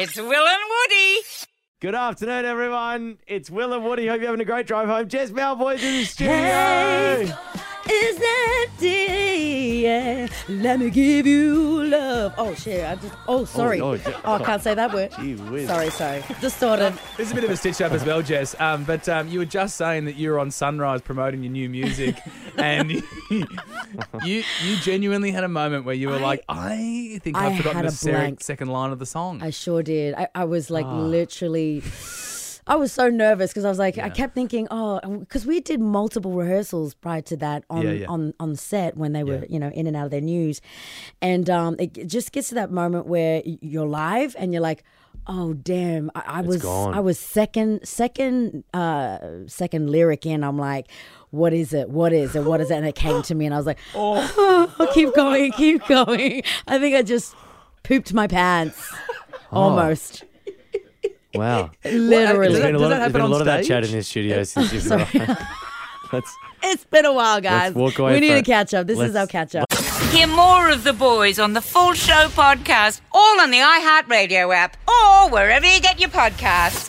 It's Will and Woody. Good afternoon, everyone. It's Will and Woody. Hope you're having a great drive home. Jess Mauboy's in the studio. Let me give you love. Oh shit! I just. Oh sorry. Oh, Oh, no, I can't say that word. Gee whiz. Sorry, sorry. Distorted. This is a bit of a stitch up as well, Jess. Um, but um, you were just saying that you were on Sunrise promoting your new music, and you you genuinely had a moment where you were like, I think I I've forgotten the second line of the song. I sure did. I, I was like Ah. literally. I was so nervous because I was like, I kept thinking, oh, because we did multiple rehearsals prior to that on Yeah, yeah. on on set when they were, Yeah. you know, in and out of their news, and um, it just gets to that moment where you're live and you're like, oh damn, I, I was gone. I was second second uh second lyric in. I'm like. What is it? What is it? What is it? And it came to me, and I was like, "Oh, keep going, keep going." I think I just pooped my pants, Oh. almost. Wow. Uh, Literally. There's been a lot, of, been a lot of that chat in this studio uh, since you've Sorry. arrived. Let's, It's been a while, guys. walk away we need for to catch up. This is Let's- our catch up. Hear more of the boys on the Full Show podcast, all on the iHeartRadio app, or wherever you get your podcasts.